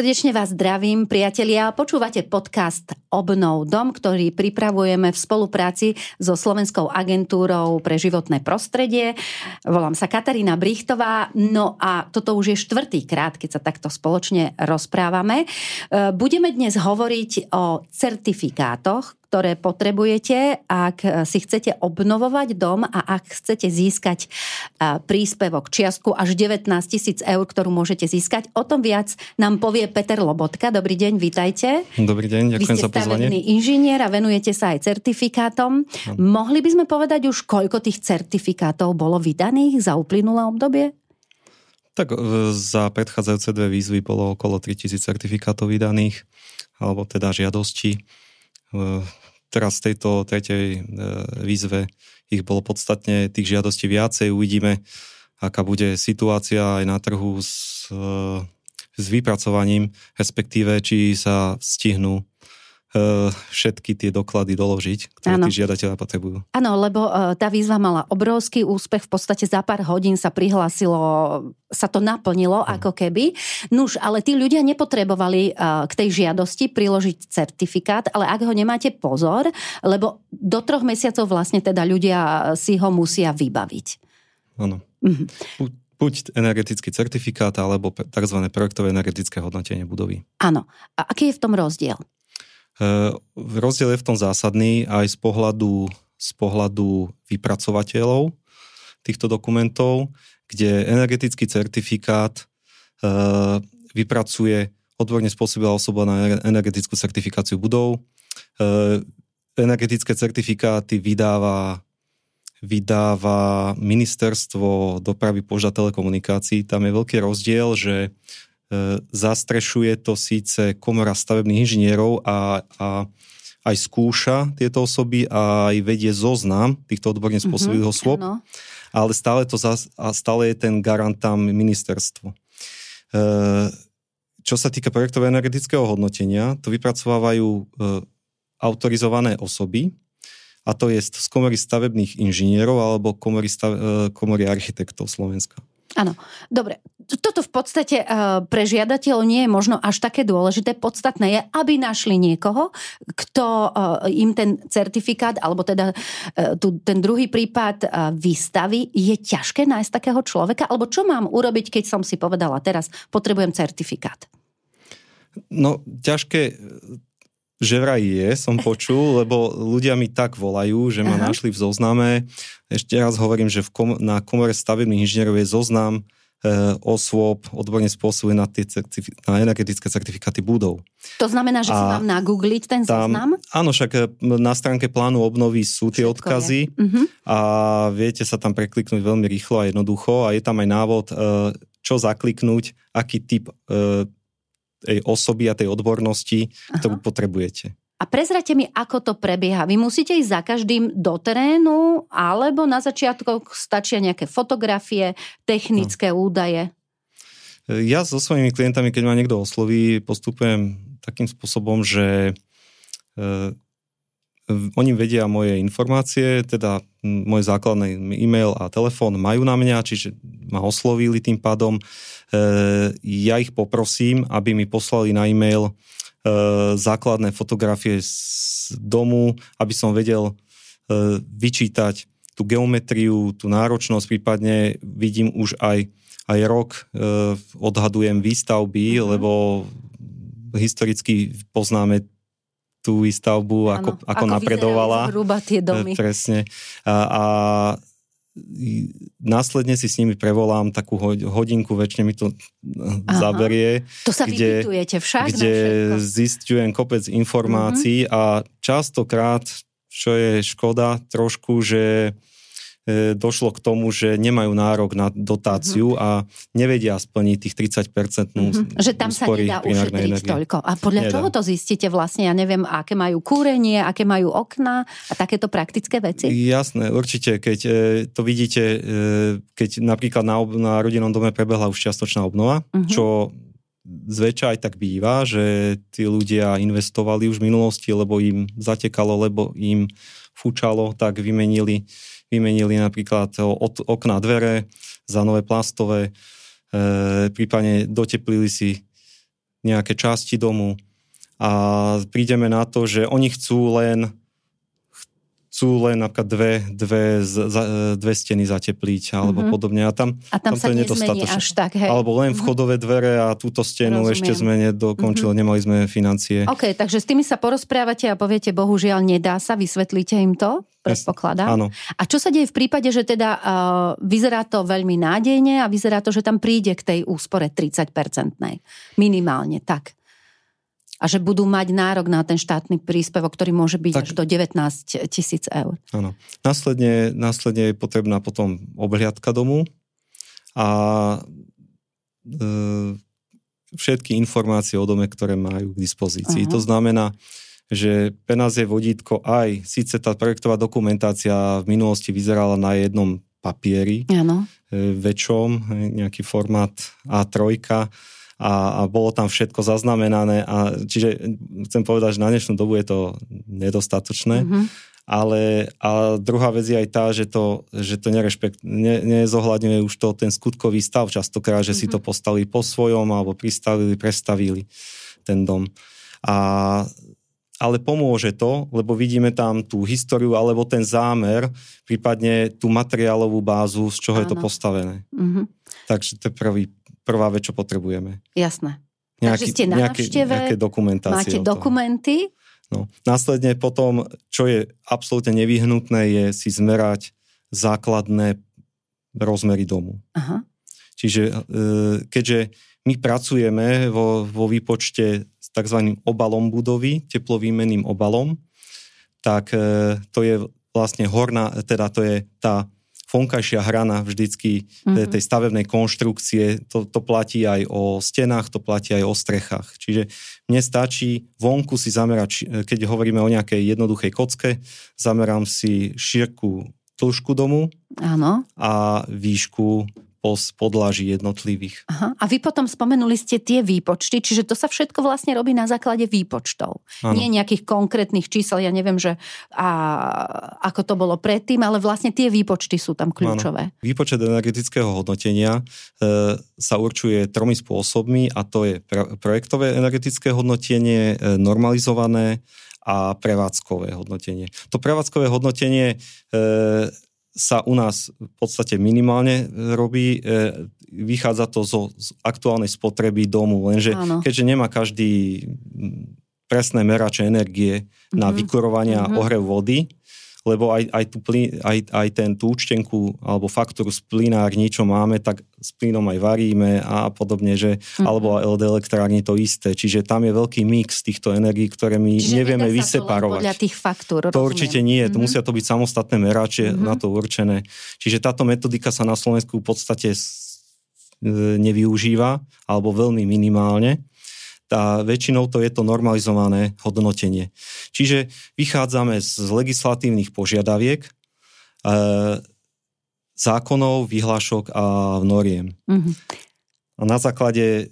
Srdečne vás zdravím, priatelia. Počúvate podcast Obnov dom, ktorý pripravujeme v spolupráci so Slovenskou agentúrou pre životné prostredie. Volám sa Katarína Brichtová. No a toto už je štvrtý krát, keď sa takto spoločne rozprávame. E, budeme dnes hovoriť o certifikátoch, ktoré potrebujete, ak si chcete obnovovať dom a ak chcete získať príspevok čiastku až 19 tisíc eur, ktorú môžete získať. O tom viac nám povie Peter Lobotka. Dobrý deň, vitajte. Dobrý deň, ďakujem za pozvanie. Vy ste inžinier a venujete sa aj certifikátom. Hm. Mohli by sme povedať už, koľko tých certifikátov bolo vydaných za uplynulé obdobie? Tak e, za predchádzajúce dve výzvy bolo okolo 3000 certifikátov vydaných, alebo teda žiadosti. Teraz v tejto tretej e, výzve ich bolo podstatne tých žiadostí viacej. Uvidíme, aká bude situácia aj na trhu s, e, s vypracovaním, respektíve či sa stihnú všetky tie doklady doložiť, ktoré ano. tí žiadatelia potrebujú. Áno, lebo e, tá výzva mala obrovský úspech, v podstate za pár hodín sa prihlásilo, sa to naplnilo ano. ako keby. Nuž, ale tí ľudia nepotrebovali e, k tej žiadosti priložiť certifikát, ale ak ho nemáte pozor, lebo do troch mesiacov vlastne teda ľudia si ho musia vybaviť. Áno. Mhm. Buď energetický certifikát, alebo tzv. projektové energetické hodnotenie budovy. Áno. A aký je v tom rozdiel? Rozdiel je v tom zásadný aj z pohľadu, z pohľadu vypracovateľov týchto dokumentov, kde energetický certifikát e, vypracuje odborne spôsobila osoba na energetickú certifikáciu budov. E, energetické certifikáty vydáva vydáva ministerstvo dopravy poža telekomunikácií. Tam je veľký rozdiel, že zastrešuje to síce komora stavebných inžinierov a, a aj skúša tieto osoby a aj vedie zoznam týchto odborne mhm, spôsobných mm-hmm, osôb, ano. ale stále, to zas, a stále je ten garant tam ministerstvo. E, čo sa týka projektového energetického hodnotenia, to vypracovávajú e, autorizované osoby, a to je z komory stavebných inžinierov alebo komory, stav, e, komory architektov Slovenska. Áno, dobre. Toto v podstate uh, pre žiadateľov nie je možno až také dôležité. Podstatné je, aby našli niekoho, kto uh, im ten certifikát, alebo teda uh, tu, ten druhý prípad vystaví. Je ťažké nájsť takého človeka? Alebo čo mám urobiť, keď som si povedala teraz, potrebujem certifikát? No, ťažké že vraj je, som počul, lebo ľudia mi tak volajú, že ma Aha. našli v zozname. Ešte raz hovorím, že v kom, na komore stavebných inžinierov je zoznam e, osôb odborne spôsobuje na, tie certifi- na energetické certifikáty budov. To znamená, že a si mám nagoogliť ten tam, zoznam? Áno, však e, na stránke plánu obnovy sú tie Všetko odkazy uh-huh. a viete sa tam prekliknúť veľmi rýchlo a jednoducho a je tam aj návod, e, čo zakliknúť, aký typ e, tej osoby a tej odbornosti, Aha. ktorú potrebujete. A prezrate mi, ako to prebieha. Vy musíte ísť za každým do terénu, alebo na začiatku stačia nejaké fotografie, technické no. údaje? Ja so svojimi klientami, keď ma niekto osloví, postupujem takým spôsobom, že e, oni vedia moje informácie, teda môj základný e-mail a telefón majú na mňa, čiže ma oslovili tým pádom. E, ja ich poprosím, aby mi poslali na e-mail e, základné fotografie z domu, aby som vedel e, vyčítať tú geometriu, tú náročnosť, prípadne vidím už aj, aj rok, odhadujem výstavby, uh-huh. lebo historicky poznáme tú výstavbu, ano, ako, ako, ako napredovala. Hruba tie domy. Presne. A, a následne si s nimi prevolám takú hodinku, väčšine mi to Aha. zaberie. To sa kde, však? Kde zistujem kopec informácií mm-hmm. a častokrát, čo je škoda trošku, že E, došlo k tomu, že nemajú nárok na dotáciu uh-huh. a nevedia splniť tých 30% uh-huh. Že tam sa nedá ušetriť energie. toľko. A podľa nedá. čoho to zistíte vlastne? Ja neviem, aké majú kúrenie, aké majú okna a takéto praktické veci? Jasné, určite. Keď e, to vidíte, e, keď napríklad na, na rodinnom dome prebehla už čiastočná obnova, uh-huh. čo zväčša aj tak býva, že tí ľudia investovali už v minulosti, lebo im zatekalo, lebo im fúčalo, tak vymenili vymenili napríklad od okna dvere za nové plastové, e, prípadne doteplili si nejaké časti domu. A prídeme na to, že oni chcú len chcú len napríklad dve, dve, za, dve steny zatepliť alebo mm-hmm. podobne. A tam, a tam, tam sa to je nedostatočné. až tak, hej. Alebo len mhm. vchodové dvere a túto stenu Rozumiem. ešte sme nedokončili, mm-hmm. nemali sme financie. OK, takže s tými sa porozprávate a poviete, bohužiaľ nedá sa, vysvetlíte im to? Predpokladám. Áno. A čo sa deje v prípade, že teda uh, vyzerá to veľmi nádejne a vyzerá to, že tam príde k tej úspore 30-percentnej? Minimálne, tak a že budú mať nárok na ten štátny príspevok, ktorý môže byť tak, až do 19 tisíc eur. Áno. Následne, následne je potrebná potom obhliadka domu a e, všetky informácie o dome, ktoré majú k dispozícii. Uh-huh. To znamená, že je vodítko aj, síce tá projektová dokumentácia v minulosti vyzerala na jednom papieri, ano. E, väčšom, nejaký formát A3, a, a bolo tam všetko zaznamenané. A, čiže chcem povedať, že na dnešnú dobu je to nedostatočné. Mm-hmm. Ale a druhá vec je aj tá, že to, že to nerešpekt, ne, nezohľadňuje už to ten skutkový stav častokrát, že mm-hmm. si to mhm. postavili po svojom alebo pristavili, prestavili ten dom. A, ale pomôže to, lebo vidíme tam tú históriu alebo ten zámer, prípadne tú materiálovú bázu, z čoho Áno. je to postavené. Mm-hmm. Takže to je prvý, prvá vec, čo potrebujeme. Jasné. Nejaký, Takže ste na nejaké, nejaké dokumentácie. Máte dokumenty? No. Následne potom, čo je absolútne nevyhnutné, je si zmerať základné rozmery domu. Aha. Čiže e, keďže my pracujeme vo, vo výpočte s tzv. obalom budovy, teplovýmenným obalom, tak e, to je vlastne horná, teda to je tá vonkajšia hrana vždycky mm-hmm. tej stavebnej konštrukcie, to, to platí aj o stenách, to platí aj o strechách. Čiže mne stačí vonku si zamerať, keď hovoríme o nejakej jednoduchej kocke, zamerám si šírku dĺžku domu Áno. a výšku podlaží jednotlivých. Aha. A vy potom spomenuli ste tie výpočty, čiže to sa všetko vlastne robí na základe výpočtov. Ano. Nie nejakých konkrétnych čísel, ja neviem, že a, ako to bolo predtým, ale vlastne tie výpočty sú tam kľúčové. Ano. Výpočet energetického hodnotenia e, sa určuje tromi spôsobmi a to je projektové energetické hodnotenie, e, normalizované a prevádzkové hodnotenie. To prevádzkové hodnotenie e, sa u nás v podstate minimálne e, robí. E, vychádza to zo, z aktuálnej spotreby domu, lenže Áno. keďže nemá každý presné merače energie mm-hmm. na mhm. vykurovanie mm-hmm. a mhm. ohrev vody, lebo aj, aj, tú plín, aj, aj ten, tú účtenku alebo faktúru z plynárni, čo máme, tak s plynom aj varíme a podobne, že, mm-hmm. alebo LD elektrárne to isté. Čiže tam je veľký mix týchto energií, ktoré my Čiže nevieme vyseparovať. podľa tých faktúr, To určite nie, mm-hmm. to musia to byť samostatné merače mm-hmm. na to určené. Čiže táto metodika sa na Slovensku v podstate nevyužíva, alebo veľmi minimálne a väčšinou to je to normalizované hodnotenie. Čiže vychádzame z legislatívnych požiadaviek, e, zákonov, vyhlášok a noriem. Mm-hmm. A na základe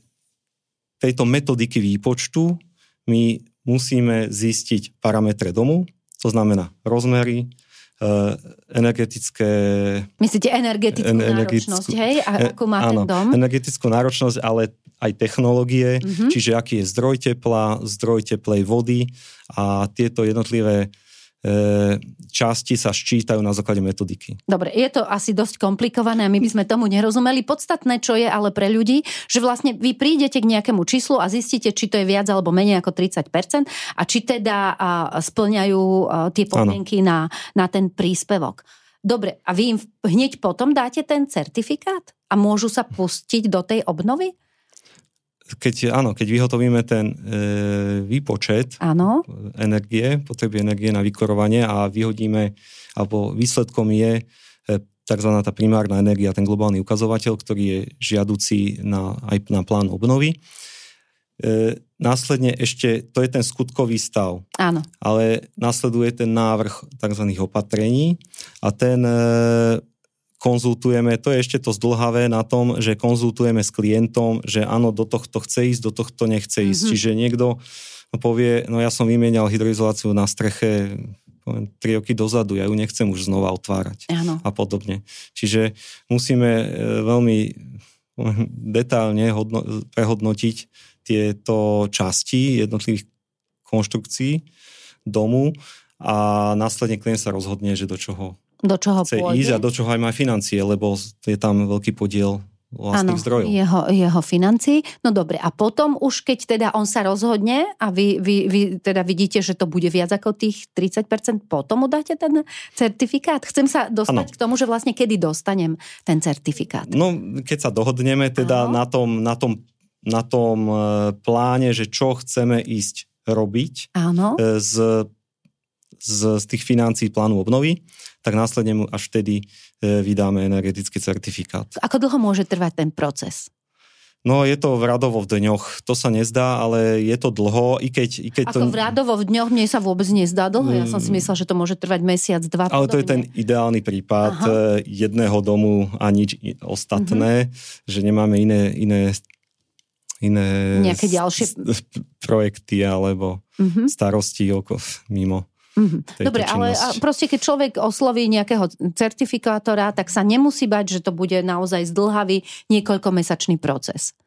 tejto metodiky výpočtu my musíme zistiť parametre domu, to znamená rozmery, energetické... Myslíte energetickú, energetickú náročnosť, hej? A e, ako má áno, ten dom? energetickú náročnosť, ale aj technológie, mm-hmm. čiže aký je zdroj tepla, zdroj teplej vody a tieto jednotlivé časti sa ščítajú na základe metodiky. Dobre, je to asi dosť komplikované a my by sme tomu nerozumeli. Podstatné, čo je ale pre ľudí, že vlastne vy prídete k nejakému číslu a zistíte, či to je viac alebo menej ako 30% a či teda splňajú tie podmienky na, na ten príspevok. Dobre, a vy im hneď potom dáte ten certifikát a môžu sa pustiť do tej obnovy? Keď, áno, keď vyhotovíme ten e, výpočet áno. energie, potreby energie na vykorovanie a vyhodíme, alebo výsledkom je e, tzv. tá primárna energia, ten globálny ukazovateľ, ktorý je žiaducí na, aj na plán obnovy. E, následne ešte, to je ten skutkový stav. Áno. Ale nasleduje ten návrh tzv. opatrení a ten e, konzultujeme, to je ešte to zdlhavé na tom, že konzultujeme s klientom, že áno, do tohto chce ísť, do tohto nechce ísť. Mm-hmm. Čiže niekto povie, no ja som vymienial hydroizoláciu na streche poviem, 3 roky dozadu, ja ju nechcem už znova otvárať Áno. a podobne. Čiže musíme e, veľmi detálne hodno, prehodnotiť tieto časti jednotlivých konštrukcií domu a následne klient sa rozhodne, že do čoho do čoho chce pôjde. ísť a do čoho aj má financie, lebo je tam veľký podiel vlastných Áno, zdrojov. Jeho, jeho financií. No dobre, a potom už keď teda on sa rozhodne a vy, vy, vy teda vidíte, že to bude viac ako tých 30%, potom mu dáte ten certifikát? Chcem sa dostať Áno. k tomu, že vlastne kedy dostanem ten certifikát. No, keď sa dohodneme teda na tom, na tom, na tom e, pláne, že čo chceme ísť robiť Áno. e, z, z, tých financií plánu obnovy, tak následne mu až vtedy e, vydáme energetický certifikát. Ako dlho môže trvať ten proces? No je to v radovo v dňoch, to sa nezdá, ale je to dlho, i keď, i keď to... Ako v rádovo v dňoch mne sa vôbec nezdá dlho. Ja som si myslela, že to môže trvať mesiac, dva. Mm. Ale to je ten podobne. ideálny prípad Aha. E, jedného domu a nič ostatné, že nemáme iné, iné, iné Nejaké ďalšie- projekty alebo Mhm. starosti oko, mimo. Mhm. tejto Dobre, ale činnosti. proste keď človek osloví nejakého certifikátora, tak sa nemusí bať, že to bude naozaj zdlhavý niekoľkomesačný proces.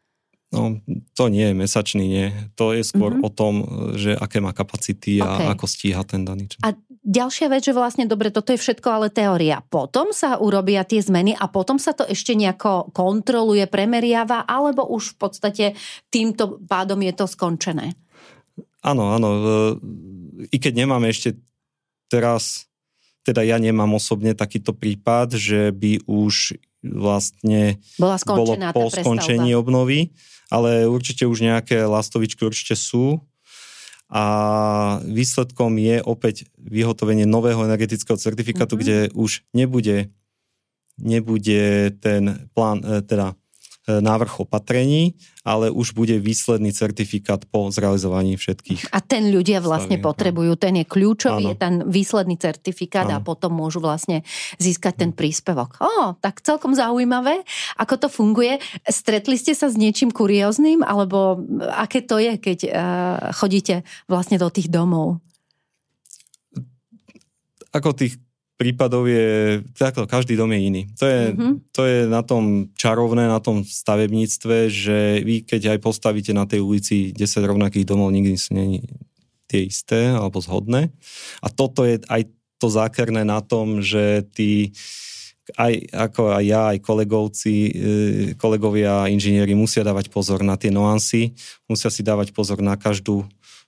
No, to nie je mesačný, nie. To je skôr Mhm. o tom, že aké má kapacity a OK. ako stíha ten daný čas. A ďalšia vec, že vlastne, dobre, toto je všetko ale teória. Potom sa urobia tie zmeny a potom sa to ešte nejako kontroluje, premeriava, alebo už v podstate týmto pádom je to skončené. Áno, áno. I keď nemáme ešte teraz, teda ja nemám osobne takýto prípad, že by už vlastne Bola bolo po skončení obnovy, ale určite už nejaké lastovičky určite sú. A výsledkom je opäť vyhotovenie nového energetického certifikátu, Mhm. kde už nebude, nebude ten plán, e, teda návrh opatrení, ale už bude výsledný certifikát po zrealizovaní všetkých. A ten ľudia vlastne Stavie, potrebujú, ten je kľúčový, Áno. je ten výsledný certifikát a Áno. potom môžu vlastne získať ten príspevok. Ó, tak celkom zaujímavé, ako to funguje. Stretli ste sa s niečím kurióznym, alebo aké to je, keď uh, chodíte vlastne do tých domov? Ako tých prípadov je, takto, každý dom je iný. To je, Mhm. to je na tom čarovné, na tom stavebníctve, že vy keď aj postavíte na tej ulici 10 rovnakých domov, nikdy sú není tie isté alebo zhodné. A toto je aj to zákerné na tom, že tí aj ako aj ja, aj kolegovci, e, kolegovia inžinieri musia dávať pozor na tie nuancy, musia si dávať pozor na každú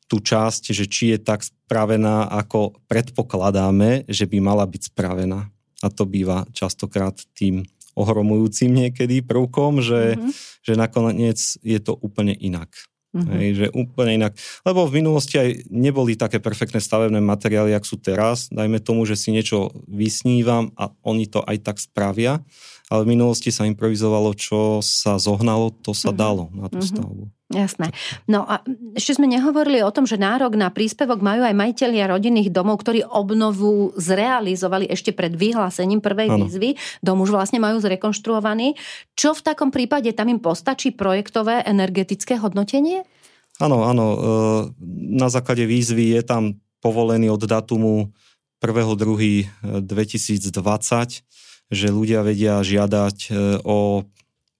tú časť, že či je tak spravená, ako predpokladáme, že by mala byť spravená. A to býva častokrát tým ohromujúcim niekedy prvkom, že, Mhm. že nakoniec je to úplne inak. Mhm. Hej, že úplne inak. Lebo v minulosti aj neboli také perfektné stavebné materiály, jak sú teraz. Dajme tomu, že si niečo vysnívam a oni to aj tak spravia. Ale v minulosti sa improvizovalo, čo sa zohnalo, to sa Mhm. dalo na tú Mhm. stavbu. Jasné. No a ešte sme nehovorili o tom, že nárok na príspevok majú aj majiteľia rodinných domov, ktorí obnovu zrealizovali ešte pred vyhlásením prvej Áno. výzvy. Dom už vlastne majú zrekonštruovaný. Čo v takom prípade tam im postačí projektové energetické hodnotenie? Áno, áno. e, Na základe výzvy je tam povolený od datumu 1.2.2020, že ľudia vedia žiadať e, o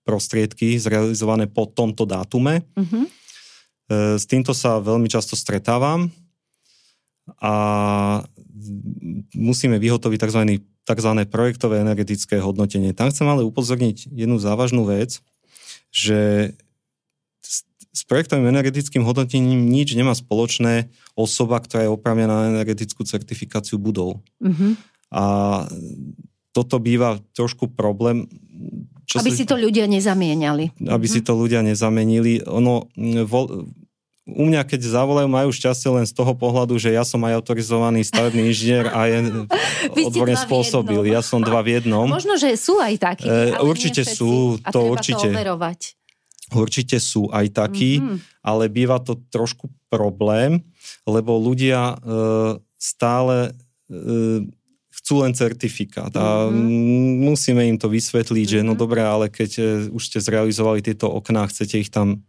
prostriedky zrealizované po tomto dátume. E, S týmto sa veľmi často stretávam a musíme vyhotoviť tzv. tzv. projektové energetické hodnotenie. Tam chcem ale upozorniť jednu závažnú vec, že s- projektovým energetickým hodnotením nič nemá spoločné osoba, ktorá je oprávnená na energetickú certifikáciu budov. Uh-huh. A toto býva trošku problém. Aby si to ľudia nezamieniali. aby si to ľudia nezamenili. Ono, vo, u mňa, keď zavolajú, majú šťastie len z toho pohľadu, že ja som aj autorizovaný stavebný inžinier a je odborne spôsobil. Ja som dva v jednom. Možno, že sú aj takí. E, určite sú, to určite. to overovať. Určite sú aj takí, Mhm. ale býva to trošku problém, lebo ľudia e, stále e, chcú len certifikát a Mhm. musíme im to vysvetliť, že no Mhm. dobré, ale keď e, už ste zrealizovali tieto okná, chcete ich tam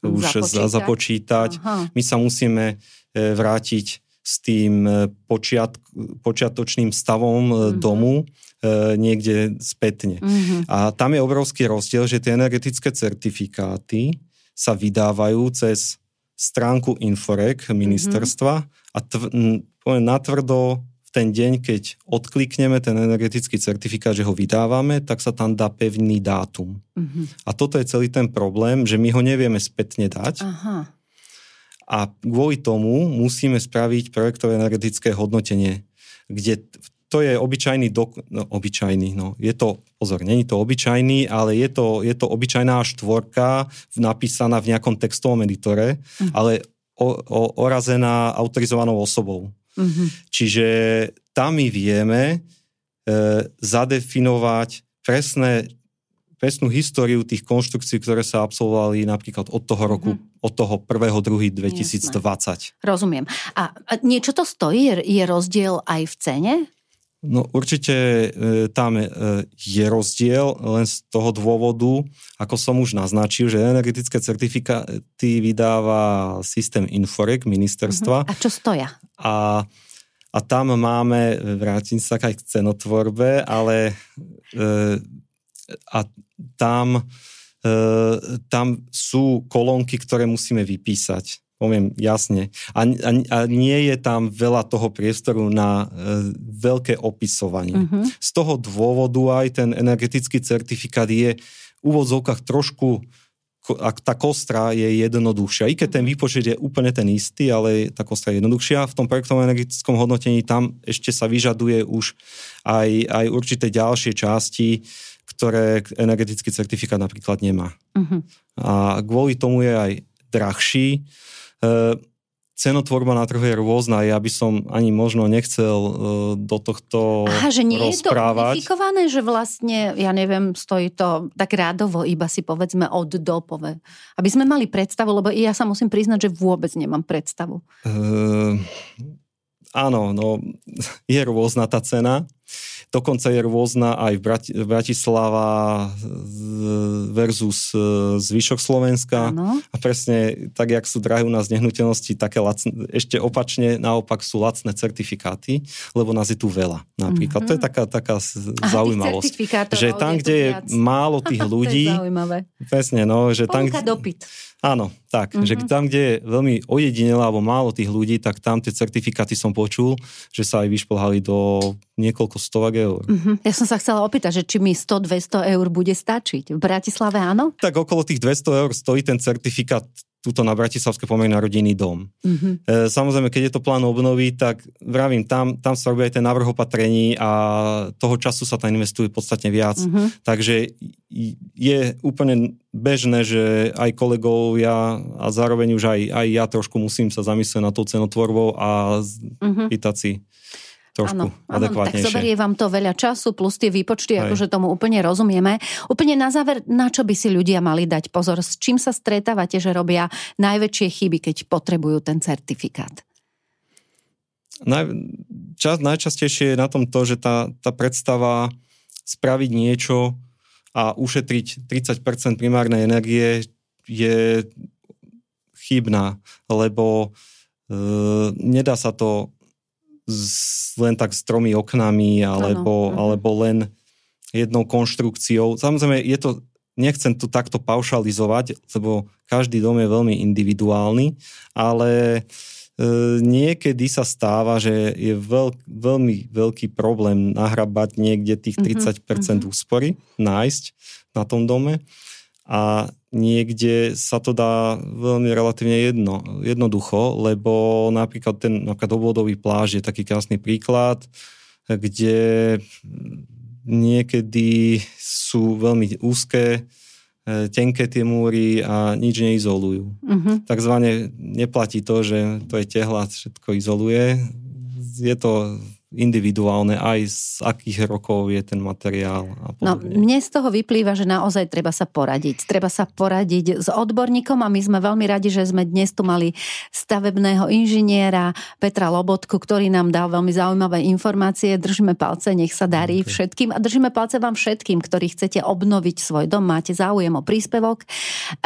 už Započítať. započítať, Aha. my sa musíme e, vrátiť s tým e, počiat, počiatočným stavom Mhm. domu e, niekde spätne. Mhm. A tam je obrovský rozdiel, že tie energetické certifikáty sa vydávajú cez stránku Inforek ministerstva mm-hmm. a tv- poviem natvrdo v ten deň, keď odklikneme ten energetický certifikát, že ho vydávame, tak sa tam dá pevný dátum. Mm-hmm. A toto je celý ten problém, že my ho nevieme spätne dať. Aha. A kvôli tomu musíme spraviť projektové energetické hodnotenie, kde to je obyčajný, dok- no, obyčajný, no, je to, pozor, není to obyčajný, ale je to, je to obyčajná štvorka napísaná v nejakom textovom editore, mm. ale o, o, orazená autorizovanou osobou. Mm-hmm. Čiže tam my vieme e, zadefinovať presné, presnú históriu tých konštrukcií, ktoré sa absolvovali napríklad od toho roku, mm-hmm. od toho 1.2.2020. Rozumiem. A, a niečo to stojí? Je, je rozdiel aj v cene? No určite e, tam e, je rozdiel len z toho dôvodu, ako som už naznačil, že energetické certifikáty vydáva systém Inforek ministerstva. Uh-huh. A čo stoja? A, a tam máme, vrátim sa aj k cenotvorbe, ale e, a tam, e, tam sú kolónky, ktoré musíme vypísať poviem jasne. A, a, a nie je tam veľa toho priestoru na e, veľké opisovanie. Uh-huh. Z toho dôvodu aj ten energetický certifikát je v úvodzovkách trošku ak tá kostra je jednoduchšia. I keď ten výpočet je úplne ten istý, ale tá kostra je jednoduchšia. V tom projektovom energetickom hodnotení tam ešte sa vyžaduje už aj, aj určité ďalšie časti, ktoré energetický certifikát napríklad nemá. Uh-huh. A kvôli tomu je aj drahší cenotvorba na trhu je rôzna, ja by som ani možno nechcel e, do tohto Aha, že nie rozprávať. je to unifikované, že vlastne, ja neviem, stojí to tak rádovo, iba si povedzme od do, pove. Aby sme mali predstavu, lebo ja sa musím priznať, že vôbec nemám predstavu. Uh, áno, no, je rôzna tá cena. Dokonca je rôzna aj v Brati- Bratislava versus e, zvyšok Slovenska. Ano. A presne tak, jak sú drahé u nás nehnuteľnosti, také lacne, ešte opačne, naopak sú lacné certifikáty, lebo nás je tu veľa. Napríklad. Mm-hmm. To je taká, taká Aha, zaujímavosť. Že tam, kde je málo tých ľudí, presne, no, že tam, dopyt. Áno, tak, mm-hmm. že mhm. tam, kde je veľmi ojedinelé alebo málo tých ľudí, tak tam tie certifikáty som počul, že sa aj vyšplhali do niekoľko stovak eur. Mm-hmm. Ja som sa chcela opýtať, že či mi 100-200 eur bude stačiť. V Bratislave áno? Tak okolo tých 200 eur stojí ten certifikát túto na Bratislavské pomery na rodinný dom. Mm-hmm. E, samozrejme, keď je to plán obnovy, tak vravím, tam, tam sa robí aj ten návrh opatrení a toho času sa tam investuje podstatne viac. Mm-hmm. Takže je úplne bežné, že aj kolegovia a zároveň už aj, aj ja trošku musím sa zamyslieť na tou cenotvorbou a mm-hmm. pýtať si trošku áno, adekvátnejšie. tak zoberie vám to veľa času, plus tie výpočty, Aj. akože tomu úplne rozumieme. Úplne na záver, na čo by si ľudia mali dať pozor? S čím sa stretávate, že robia najväčšie chyby, keď potrebujú ten certifikát? Naj, čas, najčastejšie je na tom to, že tá, tá predstava spraviť niečo a ušetriť 30% primárnej energie je chybná, lebo e, nedá sa to s, len tak s tromi oknami alebo, ano. alebo len jednou konštrukciou. Samozrejme, je to, nechcem to takto paušalizovať, lebo každý dom je veľmi individuálny, ale e, niekedy sa stáva, že je veľk, veľmi veľký problém nahrabať niekde tých 30% mm-hmm. úspory, nájsť na tom dome a niekde sa to dá veľmi relatívne jedno, jednoducho, lebo napríklad ten napríklad obvodový pláž je taký krásny príklad, kde niekedy sú veľmi úzke, tenké tie múry a nič neizolujú. Uh-huh. Takzvané neplatí to, že to je tehla, všetko izoluje. Je to individuálne, aj z akých rokov je ten materiál. A no, mne z toho vyplýva, že naozaj treba sa poradiť. Treba sa poradiť s odborníkom a my sme veľmi radi, že sme dnes tu mali stavebného inžiniera Petra Lobotku, ktorý nám dal veľmi zaujímavé informácie. Držíme palce, nech sa darí okay. všetkým a držíme palce vám všetkým, ktorí chcete obnoviť svoj dom, máte záujem o príspevok.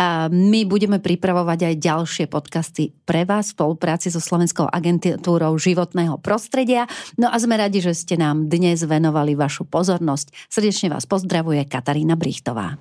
A my budeme pripravovať aj ďalšie podcasty pre vás v spolupráci so Slovenskou agentúrou životného prostredia. No a sme radi, že ste nám dnes venovali vašu pozornosť. Srdečne vás pozdravuje Katarína Brichtová.